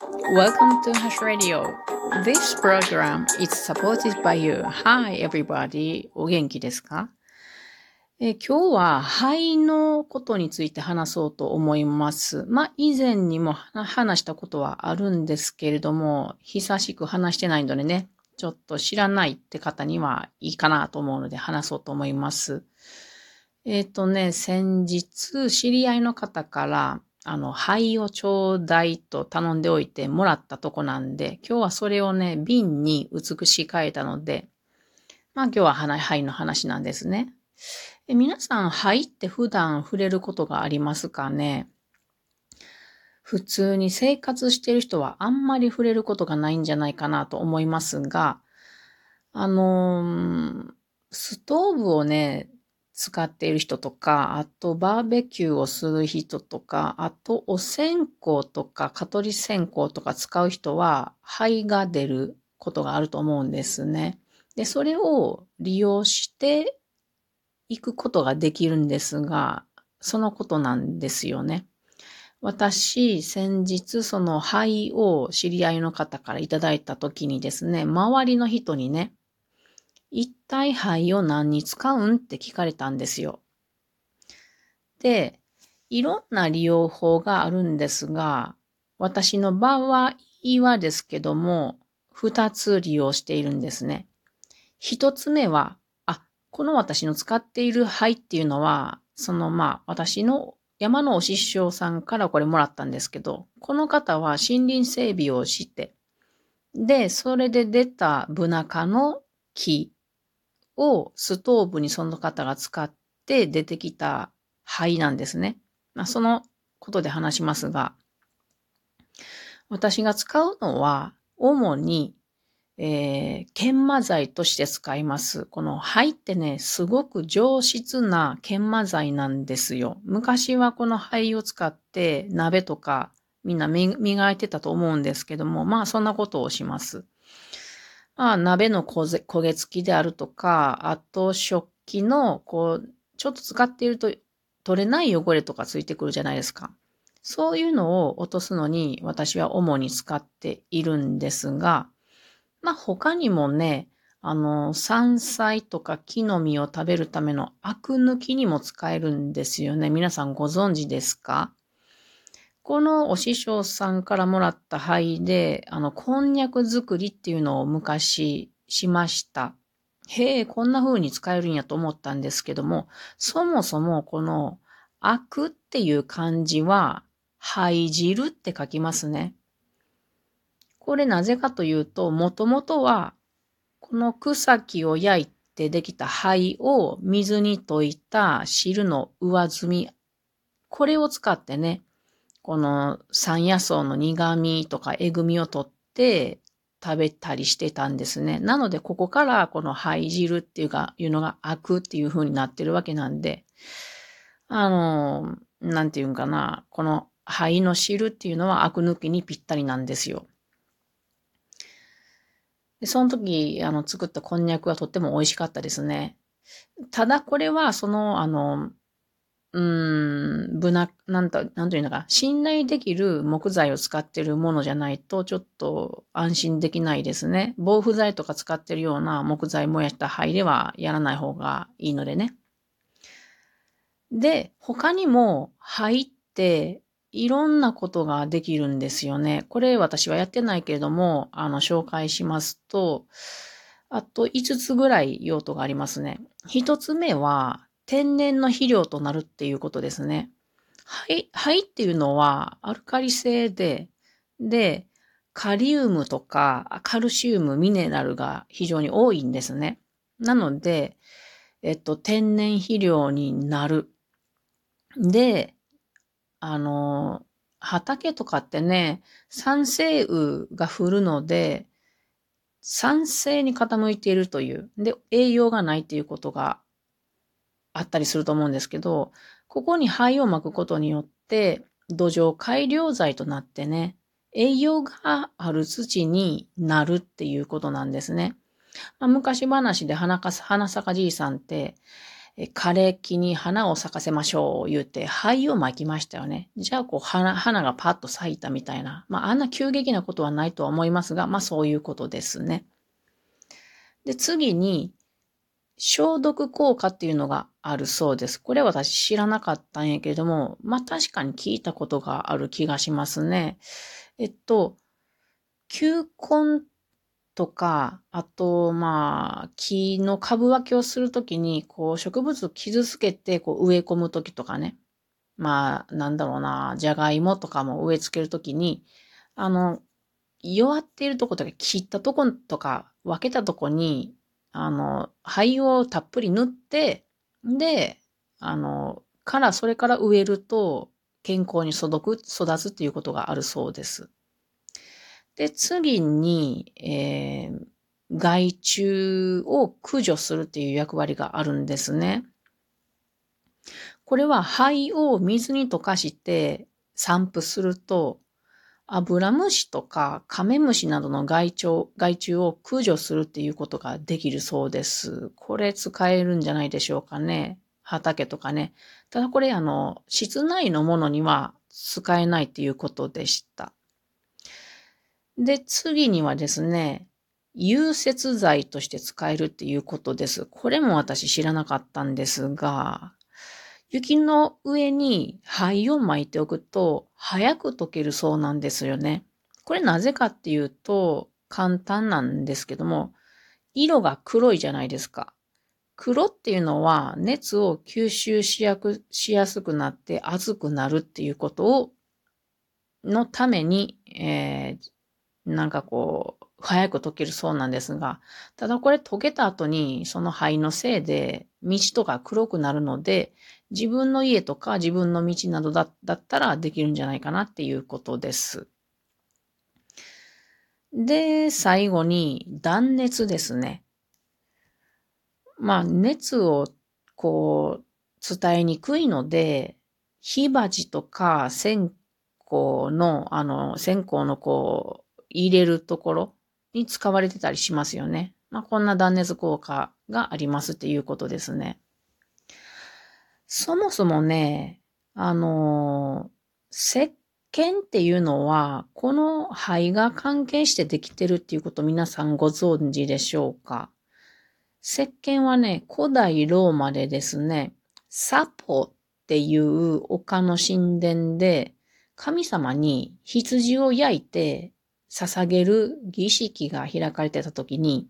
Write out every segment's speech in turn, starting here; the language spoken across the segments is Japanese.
Welcome to Hash Radio. This program is supported by you. Hi, everybody. お元気ですか？え今日は肺のことについて話そうと思います。まあ、以前にも話したことはあるんですけれども、久しく話してないのでね、ちょっと知らないって方にはいいかなと思うので話そうと思います。えっ、ー、とね、先日知り合いの方からあの、灰をちょうだいと頼んでおいてもらったとこなんで、今日はそれをね、瓶に美し替えたので、まあ今日は花灰の話なんですね。え皆さん、灰って普段触れることがありますかね？普通に生活してる人はあんまり触れることがないんじゃないかなと思いますが、あのー、ストーブをね、使っている人とか、あとバーベキューをする人とか、あとお線香とか蚊取り線香とか使う人は灰が出ることがあると思うんですね。で、それを利用していくことができるんですが、そのことなんですよね。私、先日その灰を知り合いの方からいただいた時にですね、周りの人にね、一体灰を何に使うんって聞かれたんですよ。で、いろんな利用法があるんですが、私の場合はですけども、二つ利用しているんですね。一つ目は、あ、この私の使っている灰っていうのは、そのまあ、私の山のお師匠さんからこれもらったんですけど、この方は森林整備をして、で、それで出たブナ科の木をストーブにその方が使って出てきた灰なんですね。まあ、そのことで話しますが、私が使うのは、主に、えー、研磨剤として使います。この灰ってね、すごく上質な研磨剤なんですよ。昔はこの灰を使って鍋とかみんな磨いてたと思うんですけども、まあそんなことをします。まあ、鍋の焦げ付きであるとか、あと食器の、こう、ちょっと使っていると取れない汚れとかついてくるじゃないですか。そういうのを落とすのに私は主に使っているんですが、まあ他にもね、あの、山菜とか木の実を食べるためのアク抜きにも使えるんですよね。皆さんご存知ですか？このお師匠さんからもらった灰で、あの、こんにゃく作りっていうのを昔しました。へえ、こんな風に使えるんやと思ったんですけども、そもそもこの、あくっていう漢字は、灰汁って書きますね。これなぜかというと、もともとは、この草木を焼いてできた灰を水に溶いた汁の上積み、これを使ってね、この山野草の苦味とかえぐみを取って食べたりしてたんですね。なので、ここからこの灰汁っていうか、いうのが開くっていう風になってるわけなんで、あの、なんていうんかな、この灰の汁っていうのはアク抜きにぴったりなんですよ。でその時、あの、作ったこんにゃくはとっても美味しかったですね。ただこれは、その、あの、うーん、ぶな、なんと、なんというのか、信頼できる木材を使ってるものじゃないと、ちょっと安心できないですね。防腐剤とか使ってるような木材燃やした灰ではやらない方がいいのでね。で、他にも灰っていろんなことができるんですよね。これ私はやってないけれども、あの、紹介しますと、あと5つぐらい用途がありますね。1つ目は、天然の肥料となるっていうことですね。灰、灰っていうのはアルカリ性で、で、カリウムとかカルシウム、ミネラルが非常に多いんですね。なので、えっと、天然肥料になる。で、あの、畑とかってね、酸性雨が降るので、酸性に傾いているという、で、栄養がないということがあったりすると思うんですけど、ここに灰をまくことによって、土壌改良剤となってね、栄養がある土になるっていうことなんですね。まあ、昔話で花か花坂じいさんって、枯れ木に花を咲かせましょう言うて灰をまきましたよね。じゃあこう花花がパッと咲いたみたいな。まああんな急激なことはないとは思いますが、まあそういうことですね。で、次に消毒効果っていうのがあるそうです。これ私知らなかったんやけれども、まあ確かに聞いたことがある気がしますね。えっと、球根とか、あと、まあ、木の株分けをするときに、こう、植物を傷つけて、こう、植え込むときとかね。まあ、なんだろうな、じゃがいもとかも植え付けるときに、あの、弱っているとことか、切ったとことか、分けたとこに、あの、灰をたっぷり塗って、で、あの、からそれから植えると健康に育く、育つっていうことがあるそうです。で、次に、えー、害虫を駆除するっていう役割があるんですね。これは灰を水に溶かして散布すると、アブラムシとかカメムシなどの害虫害虫を駆除するっていうことができるそうです。これ使えるんじゃないでしょうかね。畑とかね。ただこれあの、室内のものには使えないっていうことでした。で、次にはですね、融雪剤として使えるっていうことです。これも私知らなかったんですが、雪の上に灰を巻いておくと早く溶けるそうなんですよね。これなぜかっていうと簡単なんですけども、色が黒いじゃないですか。黒っていうのは熱を吸収しやくしやすくなって熱くなるっていうことをのために、えー、なんかこう、早く溶けるそうなんですが、ただこれ溶けた後にその灰のせいで道とか黒くなるので、自分の家とか自分の道などだったらできるんじゃないかなっていうことです。で、最後に断熱ですね。まあ、熱をこう伝えにくいので、火鉢とか線香の、あの、線香のこう、入れるところに使われてたりしますよね。まあ、こんな断熱効果がありますっていうことですね。そもそもね、あの石鹸っていうのは、この肺が関係してできてるっていうこと皆さんご存知でしょうか？石鹸はね、古代ローマでですね、サポっていう丘の神殿で、神様に羊を焼いて捧げる儀式が開かれてた時に、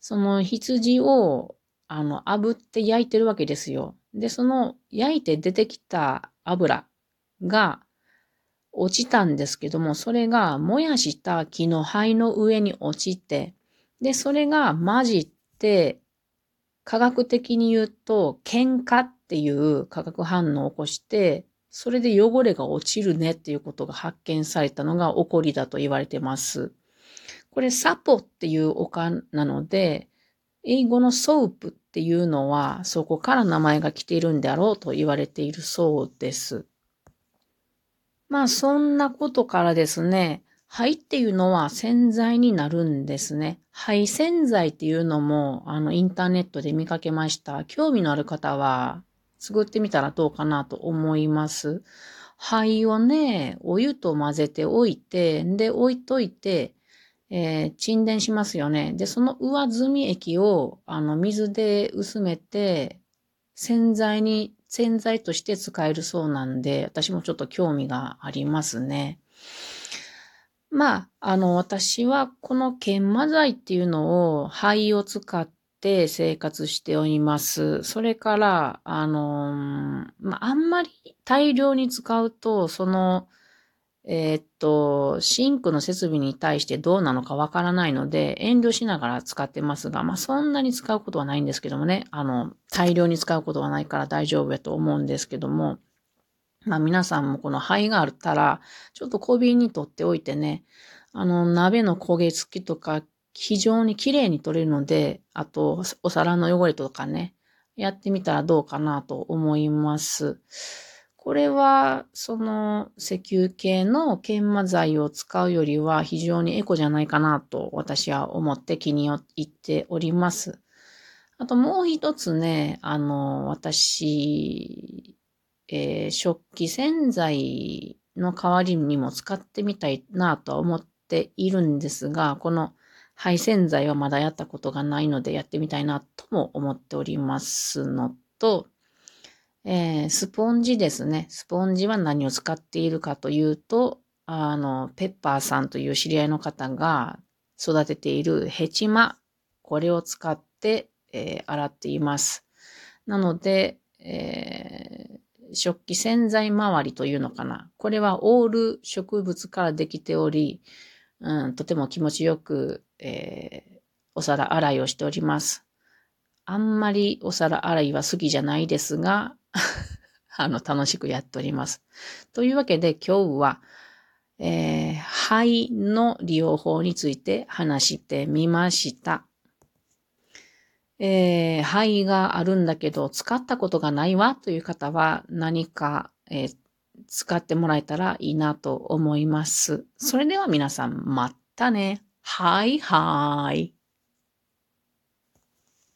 その羊を、あの、炙って焼いてるわけですよ。で、その焼いて出てきた油が落ちたんですけども、それが燃やした木の灰の上に落ちて、で、それが混じって、科学的に言うと、鹸化っていう化学反応を起こして、それで汚れが落ちるねっていうことが発見されたのが起こりだと言われてます。これサポっていう丘なので、英語の soap っていうのはそこから名前が来ているんであろうと言われているそうです。まあそんなことからですね、灰っていうのは洗剤になるんですね。灰洗剤っていうのもあのインターネットで見かけました。興味のある方は作ってみたらどうかなと思います。灰をね、お湯と混ぜておいて、で、置いといて、えー、沈殿しますよね。で、その上積み液を、あの、水で薄めて、洗剤に、洗剤として使えるそうなんで、私もちょっと興味がありますね。まあ、あの、私はこの研磨剤っていうのを灰を使って生活しております。それから、あの、まあ、あんまり大量に使うと、その、えー、っと、シンクの設備に対してどうなのかわからないので、遠慮しながら使ってますが、まあ、そんなに使うことはないんですけどもね、あの、大量に使うことはないから大丈夫やと思うんですけども、まあ、皆さんもこの灰があったら、ちょっと小瓶に取っておいてね、あの、鍋の焦げ付きとか非常に綺麗に取れるので、あと、お皿の汚れとかね、やってみたらどうかなと思います。これは、その石油系の研磨剤を使うよりは非常にエコじゃないかなと私は思って気に入っております。あともう一つね、あの、私、えー、食器洗剤の代わりにも使ってみたいなとは思っているんですが、この配洗剤はまだやったことがないのでやってみたいなとも思っておりますのと、えー、スポンジですね。スポンジは何を使っているかというと、あの、ペッパーさんという知り合いの方が育てているヘチマ、これを使って、えー、洗っています。なので、えー、食器洗剤周りというのかな。これはオール植物からできており、うん、とても気持ちよく、えー、お皿洗いをしております。あんまりお皿洗いは好きじゃないですが、あの、楽しくやっております。というわけで今日は、えー、肺の利用法について話してみました。えー、肺があるんだけど使ったことがないわという方は何か、えー、使ってもらえたらいいなと思います。それでは皆さんまたね。はいはい。